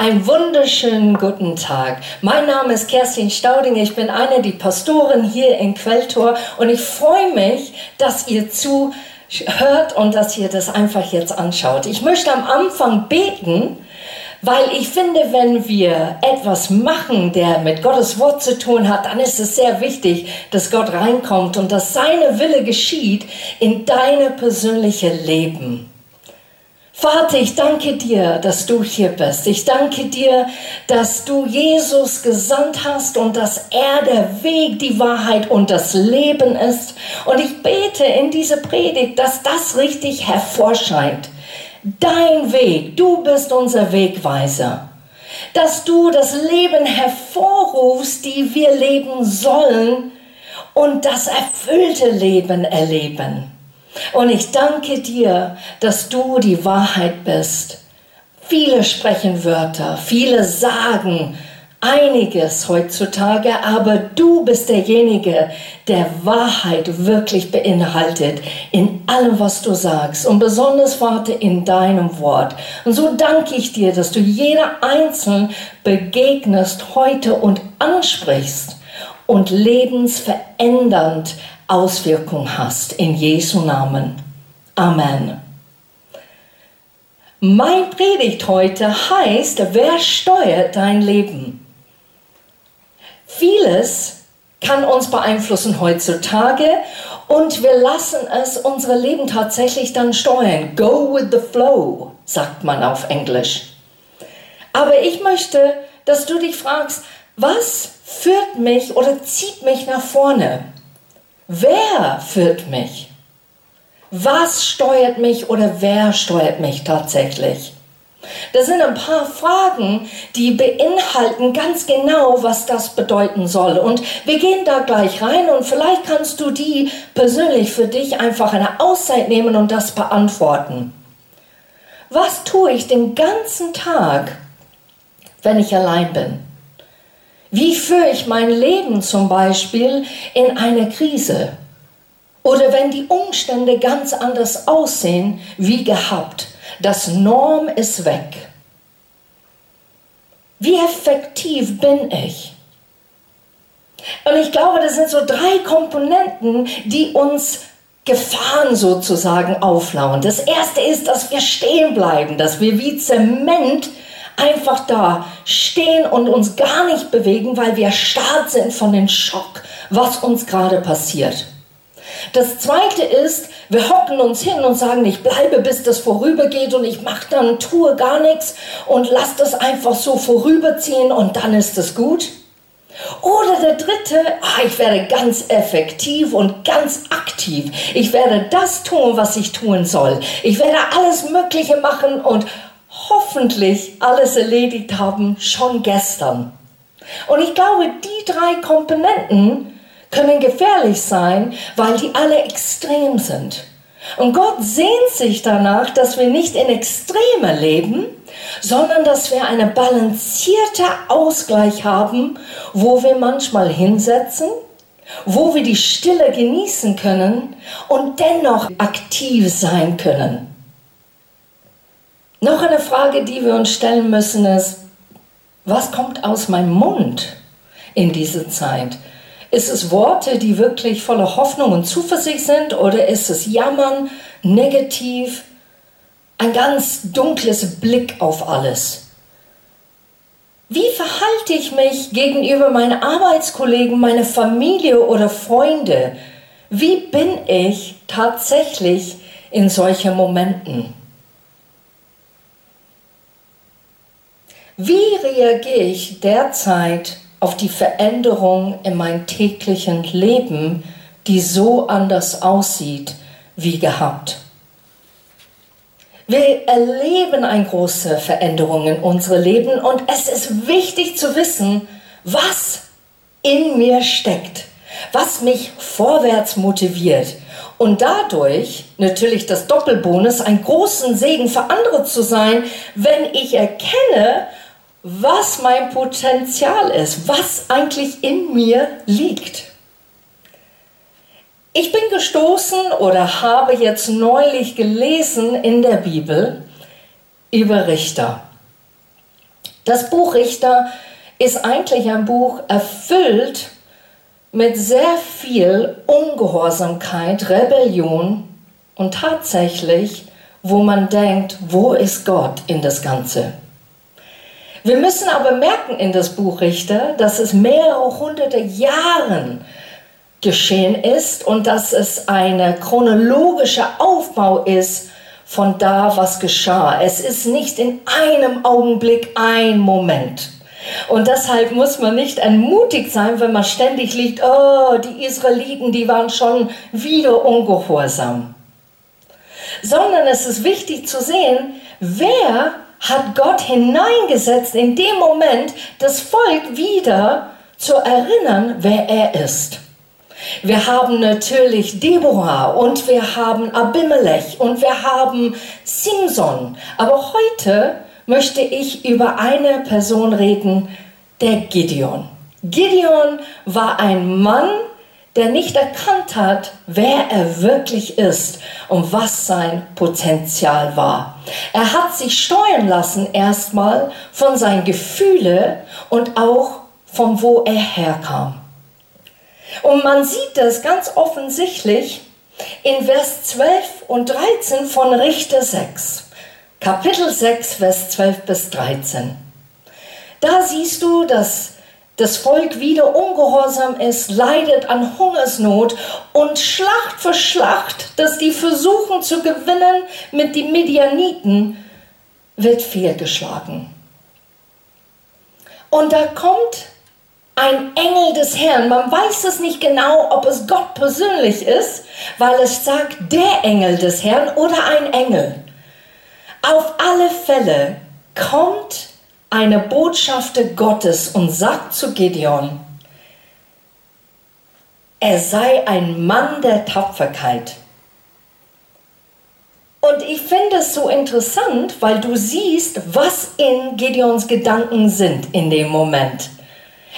Einen wunderschönen guten Tag. Mein Name ist Kerstin Stauding. Ich bin eine der Pastoren hier in Quelltor und ich freue mich, dass ihr zuhört und dass ihr das einfach jetzt anschaut. Ich möchte am Anfang beten, weil ich finde, wenn wir etwas machen, der mit Gottes Wort zu tun hat, dann ist es sehr wichtig, dass Gott reinkommt und dass seine Wille geschieht in deine persönliche Leben. Vater, ich danke dir, dass du hier bist. Ich danke dir, dass du Jesus gesandt hast und dass er der Weg, die Wahrheit und das Leben ist. Und ich bete in diese Predigt, dass das richtig hervorscheint. Dein Weg, du bist unser Wegweiser. Dass du das Leben hervorrufst, die wir leben sollen und das erfüllte Leben erleben. Und ich danke dir, dass du die Wahrheit bist. Viele sprechen Wörter, viele sagen einiges heutzutage, aber du bist derjenige, der Wahrheit wirklich beinhaltet in allem, was du sagst und besonders, Vater, in deinem Wort. Und so danke ich dir, dass du jeder Einzelnen begegnest heute und ansprichst und lebensverändernd Auswirkung hast. In Jesu Namen. Amen. Mein Predigt heute heißt, wer steuert dein Leben? Vieles kann uns beeinflussen heutzutage und wir lassen es unser Leben tatsächlich dann steuern. Go with the flow, sagt man auf Englisch. Aber ich möchte, dass du dich fragst, was führt mich oder zieht mich nach vorne? Wer führt mich? Was steuert mich oder wer steuert mich tatsächlich? Das sind ein paar Fragen, die beinhalten ganz genau, was das bedeuten soll. Und wir gehen da gleich rein und vielleicht kannst du die persönlich für dich einfach eine Auszeit nehmen und das beantworten. Was tue ich den ganzen Tag, wenn ich allein bin? Wie führe ich mein Leben zum Beispiel in einer Krise? Oder wenn die Umstände ganz anders aussehen wie gehabt? Das Norm ist weg. Wie effektiv bin ich? Und ich glaube, das sind so drei Komponenten, die uns Gefahren sozusagen auflauen. Das erste ist, dass wir stehen bleiben, dass wir wie Zement einfach da stehen und uns gar nicht bewegen, weil wir starrt sind von dem Schock, was uns gerade passiert. Das zweite ist, wir hocken uns hin und sagen, ich bleibe, bis das vorübergeht und ich mache dann, tue gar nichts und lasse das einfach so vorüberziehen und dann ist es gut. Oder der dritte, ah, ich werde ganz effektiv und ganz aktiv. Ich werde das tun, was ich tun soll. Ich werde alles Mögliche machen und hoffentlich alles erledigt haben, schon gestern. Und ich glaube, die drei Komponenten können gefährlich sein, weil die alle extrem sind. Und Gott sehnt sich danach, dass wir nicht in Extreme leben, sondern dass wir einen balancierten Ausgleich haben, wo wir manchmal hinsetzen, wo wir die Stille genießen können und dennoch aktiv sein können. Noch eine Frage, die wir uns stellen müssen, ist, was kommt aus meinem Mund in dieser Zeit? Ist es Worte, die wirklich voller Hoffnung und Zuversicht sind oder ist es Jammern, negativ, ein ganz dunkles Blick auf alles? Wie verhalte ich mich gegenüber meinen Arbeitskollegen, meiner Familie oder Freunde? Wie bin ich tatsächlich in solchen Momenten? Wie reagiere ich derzeit auf die Veränderung in meinem täglichen Leben, die so anders aussieht wie gehabt? Wir erleben eine große Veränderung in unserem Leben und es ist wichtig zu wissen, was in mir steckt, was mich vorwärts motiviert und dadurch natürlich das Doppelbonus, ein großen Segen für andere zu sein, wenn ich erkenne, was mein Potenzial ist, was eigentlich in mir liegt. Ich bin gestoßen oder habe jetzt neulich gelesen in der Bibel über Richter. Das Buch Richter ist eigentlich ein Buch erfüllt mit sehr viel Ungehorsamkeit, Rebellion und tatsächlich, wo man denkt, wo ist Gott in das Ganze? Wir müssen aber merken in das Buch Richter, dass es mehrere hunderte Jahren geschehen ist und dass es ein chronologischer Aufbau ist von da, was geschah. Es ist nicht in einem Augenblick ein Moment. Und deshalb muss man nicht entmutigt sein, wenn man ständig liegt, oh, die Israeliten, die waren schon wieder ungehorsam. Sondern es ist wichtig zu sehen, wer hat Gott hineingesetzt in dem Moment, das Volk wieder zu erinnern, wer er ist. Wir haben natürlich Deborah und wir haben Abimelech und wir haben Simson. Aber heute möchte ich über eine Person reden, der Gideon. Gideon war ein Mann, der nicht erkannt hat, wer er wirklich ist und was sein Potenzial war. Er hat sich steuern lassen erstmal von seinen Gefühlen und auch von wo er herkam. Und man sieht das ganz offensichtlich in Vers 12 und 13 von Richter 6. Kapitel 6, Vers 12 bis 13. Da siehst du, dass das Volk wieder ungehorsam ist, leidet an Hungersnot und Schlacht für Schlacht, dass die versuchen zu gewinnen mit den Midianiten, wird fehlgeschlagen. Und da kommt ein Engel des Herrn. Man weiß es nicht genau, ob es Gott persönlich ist, weil es sagt der Engel des Herrn oder ein Engel. Auf alle Fälle kommt eine Botschafter Gottes und sagt zu Gideon, er sei ein Mann der Tapferkeit. Und ich finde es so interessant, weil du siehst, was in Gideons Gedanken sind in dem Moment.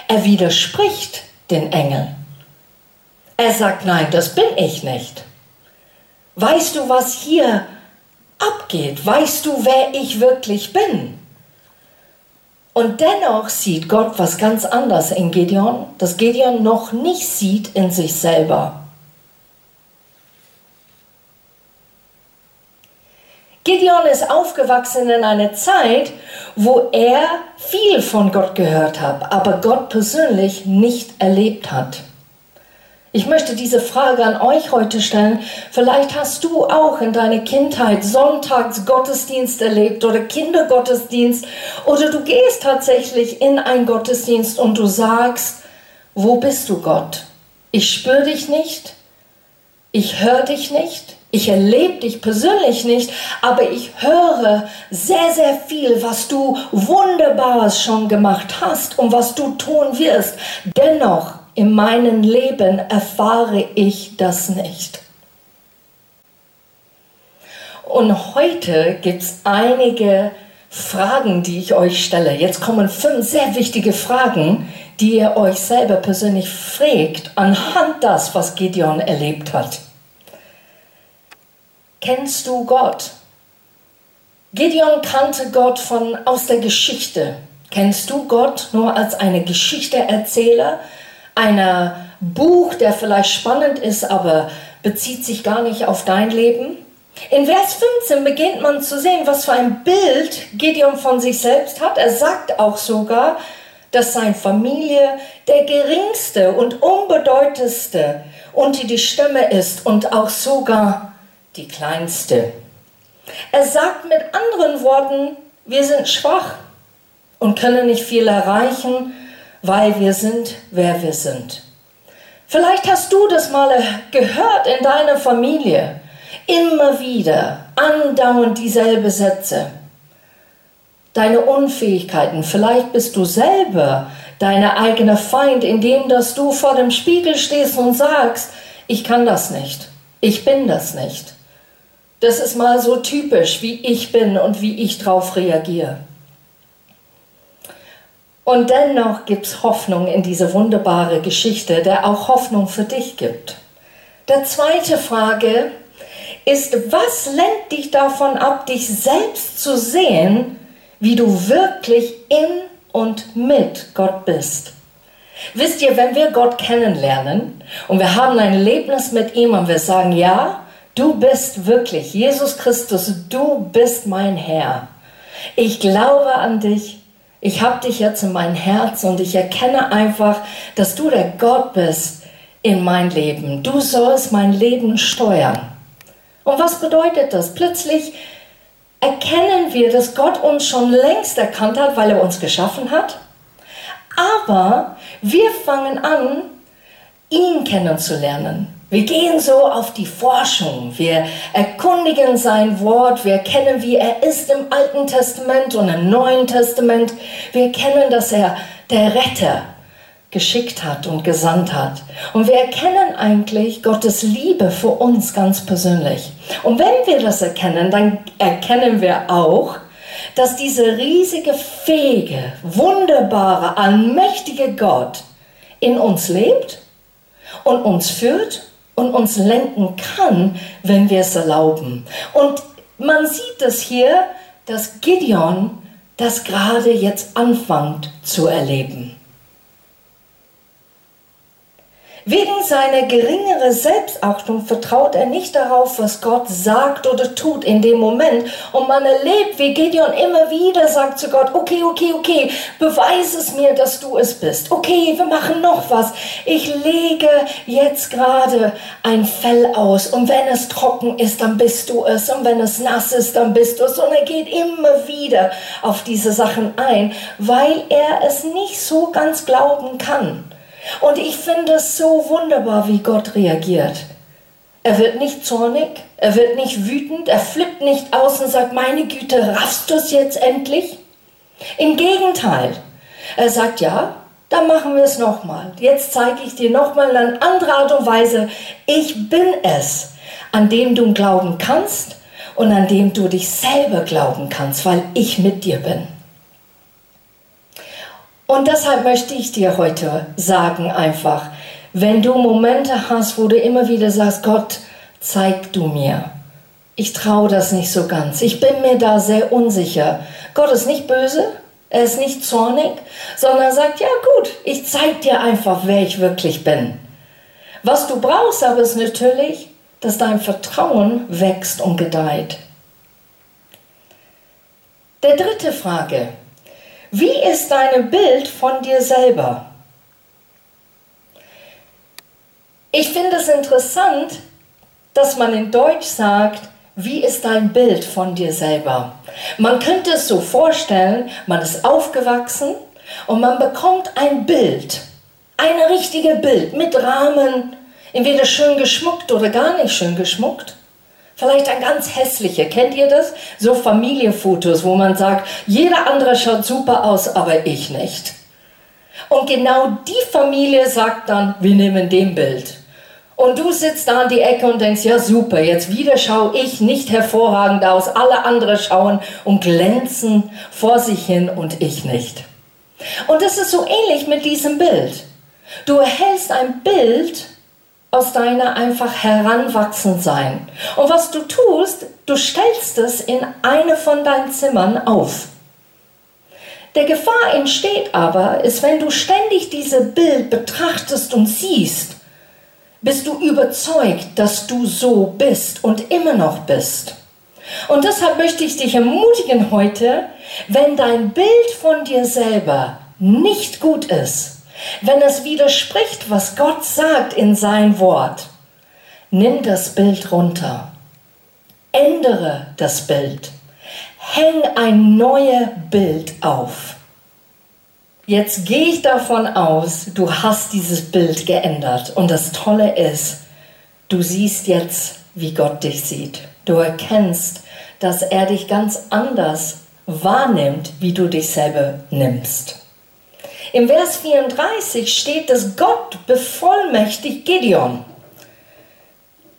Er widerspricht den Engel. Er sagt, nein, das bin ich nicht. Weißt du, was hier abgeht? Weißt du, wer ich wirklich bin? Und dennoch sieht Gott was ganz anderes in Gideon, das Gideon noch nicht sieht in sich selber. Gideon ist aufgewachsen in einer Zeit, wo er viel von Gott gehört hat, aber Gott persönlich nicht erlebt hat. Ich möchte diese Frage an euch heute stellen. Vielleicht hast du auch in deiner Kindheit Sonntags Gottesdienst erlebt oder Kindergottesdienst oder du gehst tatsächlich in einen Gottesdienst und du sagst, wo bist du Gott? Ich spüre dich nicht, ich höre dich nicht, ich erlebe dich persönlich nicht, aber ich höre sehr, sehr viel, was du Wunderbares schon gemacht hast und was du tun wirst. Dennoch in meinem Leben erfahre ich das nicht. Und heute gibt es einige Fragen, die ich euch stelle. Jetzt kommen fünf sehr wichtige Fragen, die ihr euch selber persönlich fragt, anhand das, was Gideon erlebt hat. Kennst du Gott? Gideon kannte Gott von aus der Geschichte. Kennst du Gott nur als eine Geschichteerzähler, einer Buch, der vielleicht spannend ist, aber bezieht sich gar nicht auf dein Leben? In Vers 15 beginnt man zu sehen, was für ein Bild Gideon von sich selbst hat. Er sagt auch sogar, dass seine Familie der geringste und unbedeutendste unter die Stimme ist und auch sogar die kleinste. Er sagt mit anderen Worten, wir sind schwach und können nicht viel erreichen weil wir sind, wer wir sind. Vielleicht hast du das mal gehört in deiner Familie. Immer wieder, andauernd dieselbe Sätze. Deine Unfähigkeiten, vielleicht bist du selber deine eigene Feind, indem dass du vor dem Spiegel stehst und sagst, ich kann das nicht, ich bin das nicht. Das ist mal so typisch, wie ich bin und wie ich drauf reagiere. Und dennoch gibt es Hoffnung in diese wunderbare Geschichte, der auch Hoffnung für dich gibt. Der zweite Frage ist, was lenkt dich davon ab, dich selbst zu sehen, wie du wirklich in und mit Gott bist. Wisst ihr, wenn wir Gott kennenlernen und wir haben ein Erlebnis mit ihm und wir sagen, ja, du bist wirklich Jesus Christus, du bist mein Herr. Ich glaube an dich. Ich habe dich jetzt in mein Herz und ich erkenne einfach, dass du der Gott bist in mein Leben. Du sollst mein Leben steuern. Und was bedeutet das? Plötzlich erkennen wir, dass Gott uns schon längst erkannt hat, weil er uns geschaffen hat. Aber wir fangen an, ihn kennenzulernen. Wir gehen so auf die Forschung. Wir erkundigen sein Wort. Wir erkennen, wie er ist im Alten Testament und im Neuen Testament. Wir erkennen, dass er der Retter geschickt hat und gesandt hat. Und wir erkennen eigentlich Gottes Liebe für uns ganz persönlich. Und wenn wir das erkennen, dann erkennen wir auch, dass dieser riesige, fähige, wunderbare, allmächtige Gott in uns lebt und uns führt und uns lenken kann, wenn wir es erlauben. Und man sieht es hier, dass Gideon das gerade jetzt anfängt zu erleben. Wegen seiner geringeren Selbstachtung vertraut er nicht darauf, was Gott sagt oder tut in dem Moment. Und man erlebt, wie Gideon immer wieder sagt zu Gott, okay, okay, okay, beweise es mir, dass du es bist. Okay, wir machen noch was. Ich lege jetzt gerade ein Fell aus und wenn es trocken ist, dann bist du es. Und wenn es nass ist, dann bist du es. Und er geht immer wieder auf diese Sachen ein, weil er es nicht so ganz glauben kann. Und ich finde es so wunderbar, wie Gott reagiert. Er wird nicht zornig, er wird nicht wütend, er flippt nicht aus und sagt, meine Güte, raffst du es jetzt endlich? Im Gegenteil, er sagt, ja, dann machen wir es nochmal. Jetzt zeige ich dir nochmal in eine andere Art und Weise, ich bin es, an dem du glauben kannst und an dem du dich selber glauben kannst, weil ich mit dir bin. Und deshalb möchte ich dir heute sagen einfach, wenn du Momente hast, wo du immer wieder sagst, Gott, zeig du mir. Ich traue das nicht so ganz. Ich bin mir da sehr unsicher. Gott ist nicht böse, er ist nicht zornig, sondern sagt, ja gut, ich zeig dir einfach, wer ich wirklich bin. Was du brauchst aber ist natürlich, dass dein Vertrauen wächst und gedeiht. Der dritte Frage, wie ist dein Bild von dir selber? Ich finde es interessant, dass man in Deutsch sagt, wie ist dein Bild von dir selber? Man könnte es so vorstellen, man ist aufgewachsen und man bekommt ein Bild, ein richtiges Bild mit Rahmen, entweder schön geschmuckt oder gar nicht schön geschmuckt. Vielleicht ein ganz hässlicher. Kennt ihr das? So Familienfotos, wo man sagt, jeder andere schaut super aus, aber ich nicht. Und genau die Familie sagt dann, wir nehmen den Bild. Und du sitzt da an die Ecke und denkst, ja super, jetzt wieder schaue ich nicht hervorragend aus, alle anderen schauen und glänzen vor sich hin und ich nicht. Und das ist so ähnlich mit diesem Bild. Du erhältst ein Bild aus deiner einfach heranwachsen sein. Und was du tust, du stellst es in eine von deinen Zimmern auf. Der Gefahr entsteht aber, ist, wenn du ständig dieses Bild betrachtest und siehst, bist du überzeugt, dass du so bist und immer noch bist. Und deshalb möchte ich dich ermutigen heute, wenn dein Bild von dir selber nicht gut ist, wenn es widerspricht, was Gott sagt in sein Wort, nimm das Bild runter. Ändere das Bild. Häng ein neues Bild auf. Jetzt gehe ich davon aus, du hast dieses Bild geändert. Und das Tolle ist, du siehst jetzt, wie Gott dich sieht. Du erkennst, dass er dich ganz anders wahrnimmt, wie du dich selber nimmst. Im Vers 34 steht, dass Gott bevollmächtigt Gideon.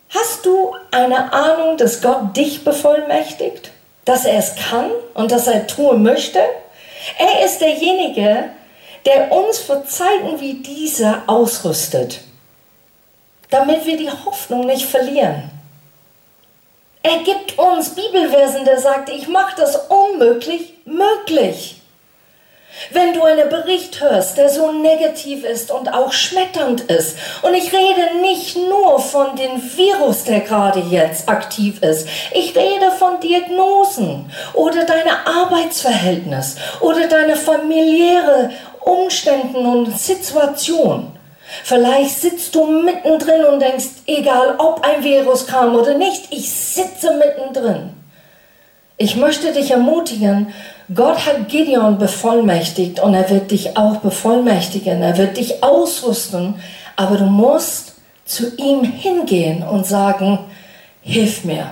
Hast du eine Ahnung, dass Gott dich bevollmächtigt? Dass er es kann und dass er tun möchte? Er ist derjenige, der uns für Zeiten wie diese ausrüstet, damit wir die Hoffnung nicht verlieren. Er gibt uns Bibelversen, der sagt, ich mache das unmöglich möglich. Wenn du einen Bericht hörst, der so negativ ist und auch schmetternd ist, und ich rede nicht nur von dem Virus, der gerade jetzt aktiv ist, ich rede von Diagnosen oder deiner Arbeitsverhältnis oder deine familiäre Umständen und Situation. Vielleicht sitzt du mittendrin und denkst, egal ob ein Virus kam oder nicht, ich sitze mittendrin. Ich möchte dich ermutigen, Gott hat Gideon bevollmächtigt und er wird dich auch bevollmächtigen. Er wird dich ausrüsten, aber du musst zu ihm hingehen und sagen, hilf mir.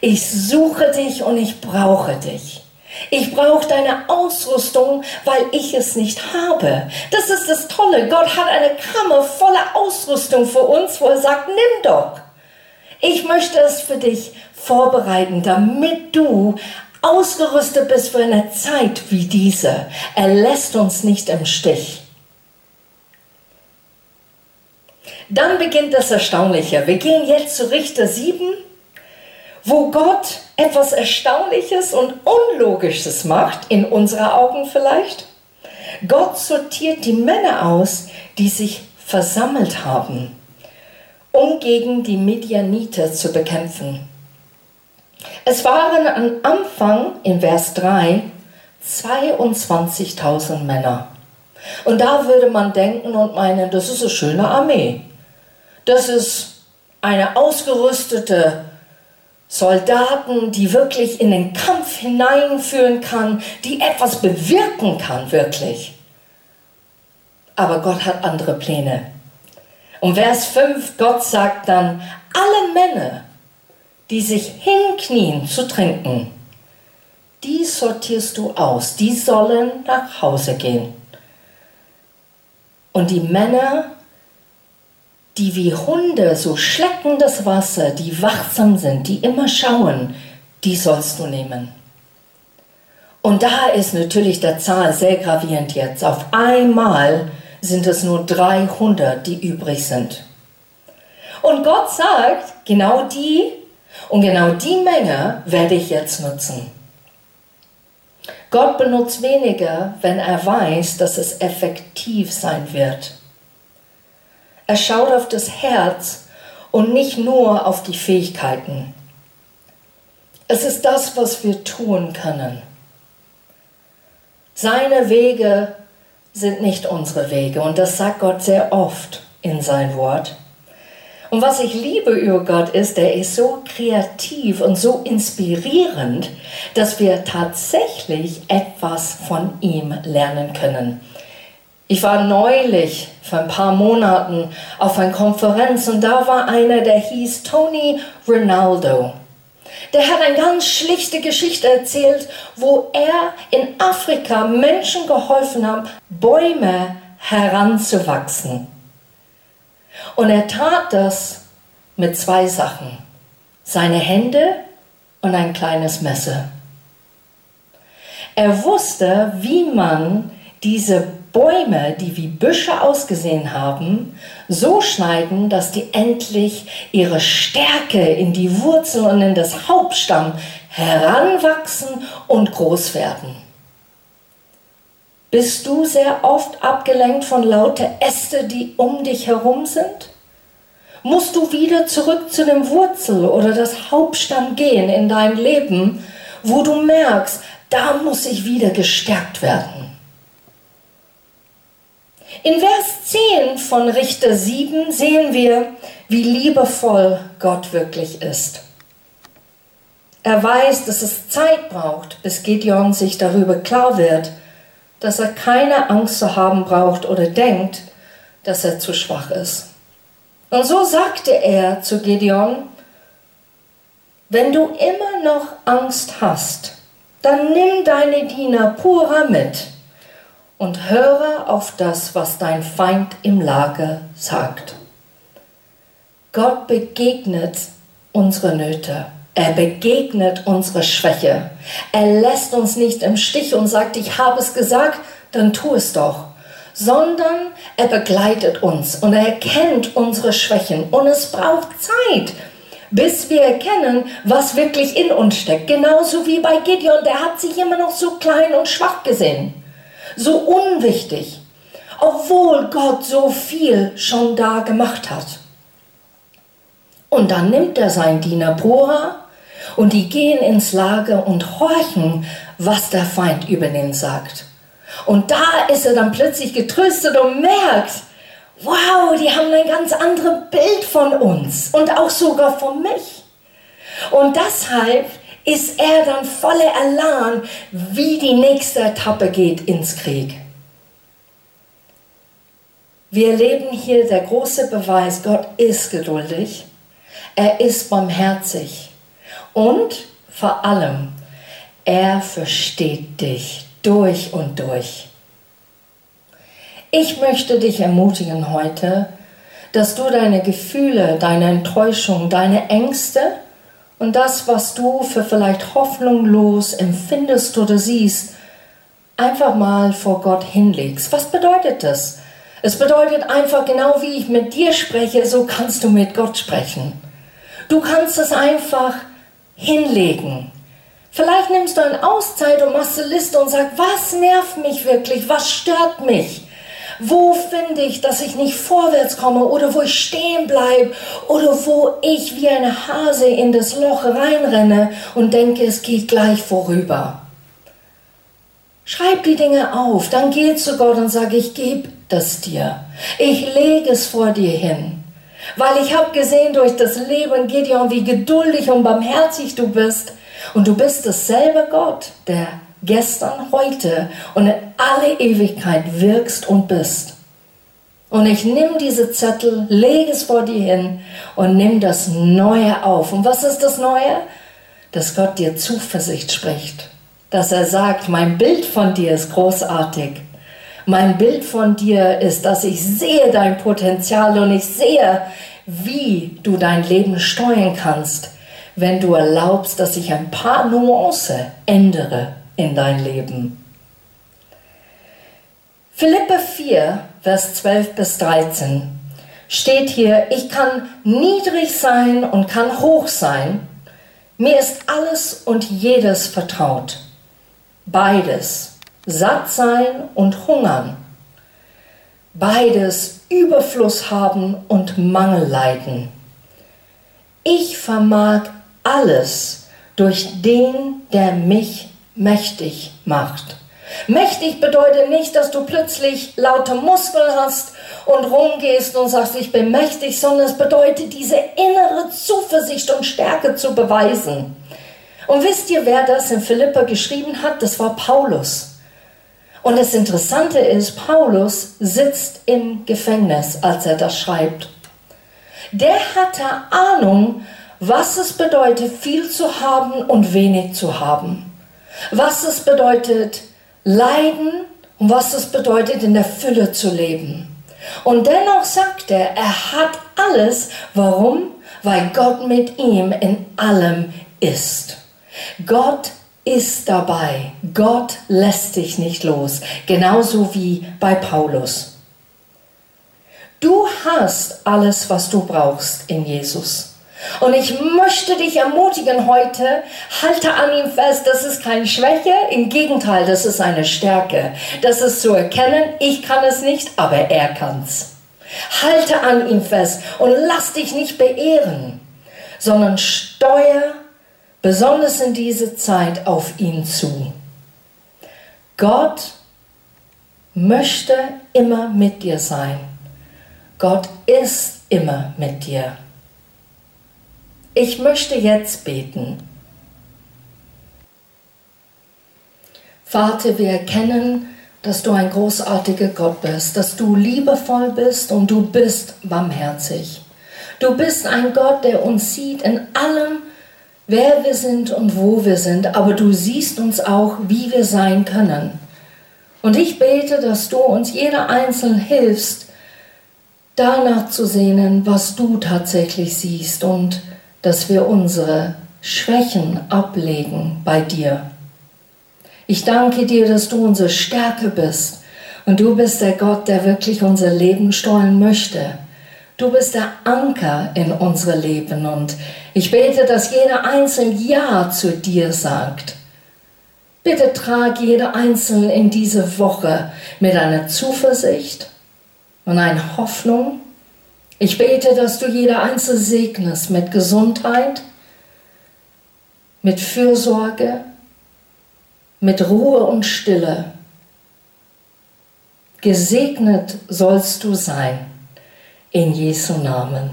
Ich suche dich und ich brauche dich. Ich brauche deine Ausrüstung, weil ich es nicht habe. Das ist das Tolle. Gott hat eine Kammer voller Ausrüstung für uns, wo er sagt, nimm doch. Ich möchte es für dich vorbereiten, damit du ausgerüstet bist für eine Zeit wie diese. Er lässt uns nicht im Stich. Dann beginnt das Erstaunliche. Wir gehen jetzt zu Richter 7, wo Gott etwas Erstaunliches und Unlogisches macht, in unseren Augen vielleicht. Gott sortiert die Männer aus, die sich versammelt haben, um gegen die Midianiter zu bekämpfen. Es waren am Anfang in Vers 3 22.000 Männer. Und da würde man denken und meinen, das ist eine schöne Armee. Das ist eine ausgerüstete Soldaten, die wirklich in den Kampf hineinführen kann, die etwas bewirken kann, wirklich. Aber Gott hat andere Pläne. Und Vers 5, Gott sagt dann, alle Männer, die sich hinknien zu trinken, die sortierst du aus, die sollen nach Hause gehen. Und die Männer, die wie Hunde so schlecken das Wasser, die wachsam sind, die immer schauen, die sollst du nehmen. Und da ist natürlich der Zahl sehr gravierend jetzt. Auf einmal sind es nur 300, die übrig sind. Und Gott sagt, genau die und genau die Menge werde ich jetzt nutzen. Gott benutzt weniger, wenn er weiß, dass es effektiv sein wird. Er schaut auf das Herz und nicht nur auf die Fähigkeiten. Es ist das, was wir tun können. Seine Wege sind nicht unsere Wege und das sagt Gott sehr oft in sein Wort. Und was ich liebe über Gott ist, er ist so kreativ und so inspirierend, dass wir tatsächlich etwas von ihm lernen können. Ich war neulich vor ein paar Monaten auf einer Konferenz und da war einer, der hieß Tony Ronaldo. Der hat eine ganz schlichte Geschichte erzählt, wo er in Afrika Menschen geholfen hat, Bäume heranzuwachsen. Und er tat das mit zwei Sachen. Seine Hände und ein kleines Messer. Er wusste, wie man diese Bäume, die wie Büsche ausgesehen haben, so schneiden, dass die endlich ihre Stärke in die Wurzel und in das Hauptstamm heranwachsen und groß werden. Bist du sehr oft abgelenkt von lauter Äste, die um dich herum sind? Musst du wieder zurück zu dem Wurzel oder das Hauptstamm gehen in dein Leben, wo du merkst, da muss ich wieder gestärkt werden. In Vers 10 von Richter 7 sehen wir, wie liebevoll Gott wirklich ist. Er weiß, dass es Zeit braucht, bis Gideon sich darüber klar wird, dass er keine Angst zu haben braucht oder denkt, dass er zu schwach ist. Und so sagte er zu Gideon, wenn du immer noch Angst hast, dann nimm deine Diener Pura mit und höre auf das, was dein Feind im Lager sagt. Gott begegnet unsere Nöte. Er begegnet unsere Schwäche. Er lässt uns nicht im Stich und sagt, ich habe es gesagt, dann tu es doch. Sondern er begleitet uns und er kennt unsere Schwächen. Und es braucht Zeit, bis wir erkennen, was wirklich in uns steckt. Genauso wie bei Gideon, der hat sich immer noch so klein und schwach gesehen, so unwichtig, obwohl Gott so viel schon da gemacht hat. Und dann nimmt er seinen Diener Bora und die gehen ins Lager und horchen, was der Feind über ihn sagt. Und da ist er dann plötzlich getröstet und merkt, wow, die haben ein ganz anderes Bild von uns und auch sogar von mich. Und deshalb ist er dann voller Elan, wie die nächste Etappe geht ins Krieg. Wir erleben hier der große Beweis, Gott ist geduldig, er ist barmherzig und vor allem, er versteht dich durch und durch. Ich möchte dich ermutigen heute, dass du deine Gefühle, deine Enttäuschung, deine Ängste und das, was du für vielleicht hoffnungslos empfindest oder siehst, einfach mal vor Gott hinlegst. Was bedeutet das? Es bedeutet einfach, genau wie ich mit dir spreche, so kannst du mit Gott sprechen. Du kannst es einfach hinlegen. Vielleicht nimmst du eine Auszeit und machst eine Liste und sagst, was nervt mich wirklich, was stört mich? Wo finde ich, dass ich nicht vorwärts komme oder wo ich stehen bleibe oder wo ich wie eine Hase in das Loch reinrenne und denke, es geht gleich vorüber? Schreib die Dinge auf, dann geh zu Gott und sag, ich gebe das dir. Ich lege es vor dir hin. Weil ich habe gesehen durch das Leben Gideon, wie geduldig und barmherzig du bist. Und du bist dasselbe Gott, der gestern, heute und in alle Ewigkeit wirkst und bist. Und ich nehme diese Zettel, lege es vor dir hin und nimm das Neue auf. Und was ist das Neue? Dass Gott dir Zuversicht spricht. Dass er sagt, mein Bild von dir ist großartig. Mein Bild von dir ist, dass ich sehe dein Potenzial und ich sehe, wie du dein Leben steuern kannst, wenn du erlaubst, dass ich ein paar Nuancen ändere in dein Leben. Philippe 4, Vers 12 bis 13 steht hier, ich kann niedrig sein und kann hoch sein. Mir ist alles und jedes vertraut. Beides satt sein und hungern. Beides Überfluss haben und Mangel leiden. Ich vermag alles durch den, der mich mächtig macht. Mächtig bedeutet nicht, dass du plötzlich laute Muskeln hast und rumgehst und sagst, ich bin mächtig, sondern es bedeutet, diese innere Zuversicht und Stärke zu beweisen. Und wisst ihr, wer das in Philippa geschrieben hat? Das war Paulus. Und das Interessante ist, Paulus sitzt im Gefängnis, als er das schreibt. Der hatte Ahnung, was es bedeutet, viel zu haben und wenig zu haben. Was es bedeutet, leiden und was es bedeutet, in der Fülle zu leben. Und dennoch sagt er, er hat alles. Warum? Weil Gott mit ihm in allem ist. Gott ist dabei. Gott lässt dich nicht los. Genauso wie bei Paulus. Du hast alles, was du brauchst in Jesus. Und ich möchte dich ermutigen heute, halte an ihm fest, das ist keine Schwäche, im Gegenteil, das ist eine Stärke. Das ist zu erkennen, ich kann es nicht, aber er kann's. Halte an ihm fest und lass dich nicht beehren, sondern steuer besonders in dieser Zeit auf ihn zu. Gott möchte immer mit dir sein. Gott ist immer mit dir. Ich möchte jetzt beten. Vater, wir erkennen, dass du ein großartiger Gott bist, dass du liebevoll bist und du bist barmherzig. Du bist ein Gott, der uns sieht in allem, wer wir sind und wo wir sind, aber du siehst uns auch, wie wir sein können. Und ich bete, dass du uns jeder einzeln hilfst, danach zu sehnen, was du tatsächlich siehst und dass wir unsere Schwächen ablegen bei dir. Ich danke dir, dass du unsere Stärke bist und du bist der Gott, der wirklich unser Leben steuern möchte. Du bist der Anker in unser Leben und ich bete, dass jeder Einzelne Ja zu dir sagt. Bitte trag jeder Einzelne in diese Woche mit einer Zuversicht und einer Hoffnung. Ich bete, dass du jeder Einzelne segnest mit Gesundheit, mit Fürsorge, mit Ruhe und Stille. Gesegnet sollst du sein in Jesu Namen.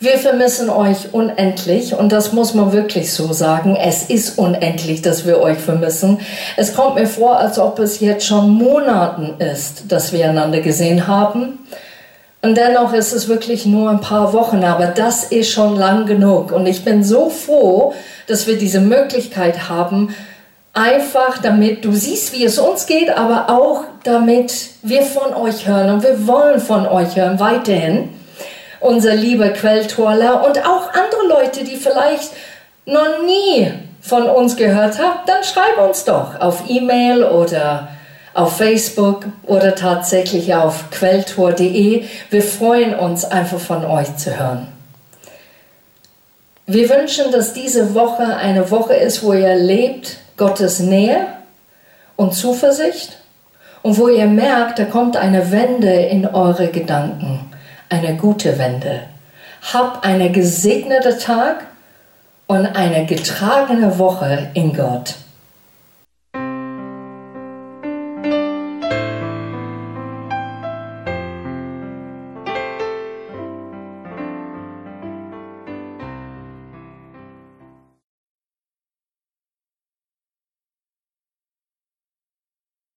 Wir vermissen euch unendlich und das muss man wirklich so sagen. Es ist unendlich, dass wir euch vermissen. Es kommt mir vor, als ob es jetzt schon Monaten ist, dass wir einander gesehen haben. Und dennoch ist es wirklich nur ein paar Wochen, aber das ist schon lang genug. Und ich bin so froh, dass wir diese Möglichkeit haben, einfach damit du siehst, wie es uns geht, aber auch damit wir von euch hören und wir wollen von euch hören weiterhin. Unser lieber Quelltorler und auch andere Leute, die vielleicht noch nie von uns gehört haben, dann schreib uns doch auf E-Mail oder auf Facebook oder tatsächlich auf quelltor.de. Wir freuen uns einfach von euch zu hören. Wir wünschen, dass diese Woche eine Woche ist, wo ihr lebt Gottes Nähe und Zuversicht und wo ihr merkt, da kommt eine Wende in eure Gedanken, eine gute Wende. Habt einen gesegneten Tag und eine getragene Woche in Gott.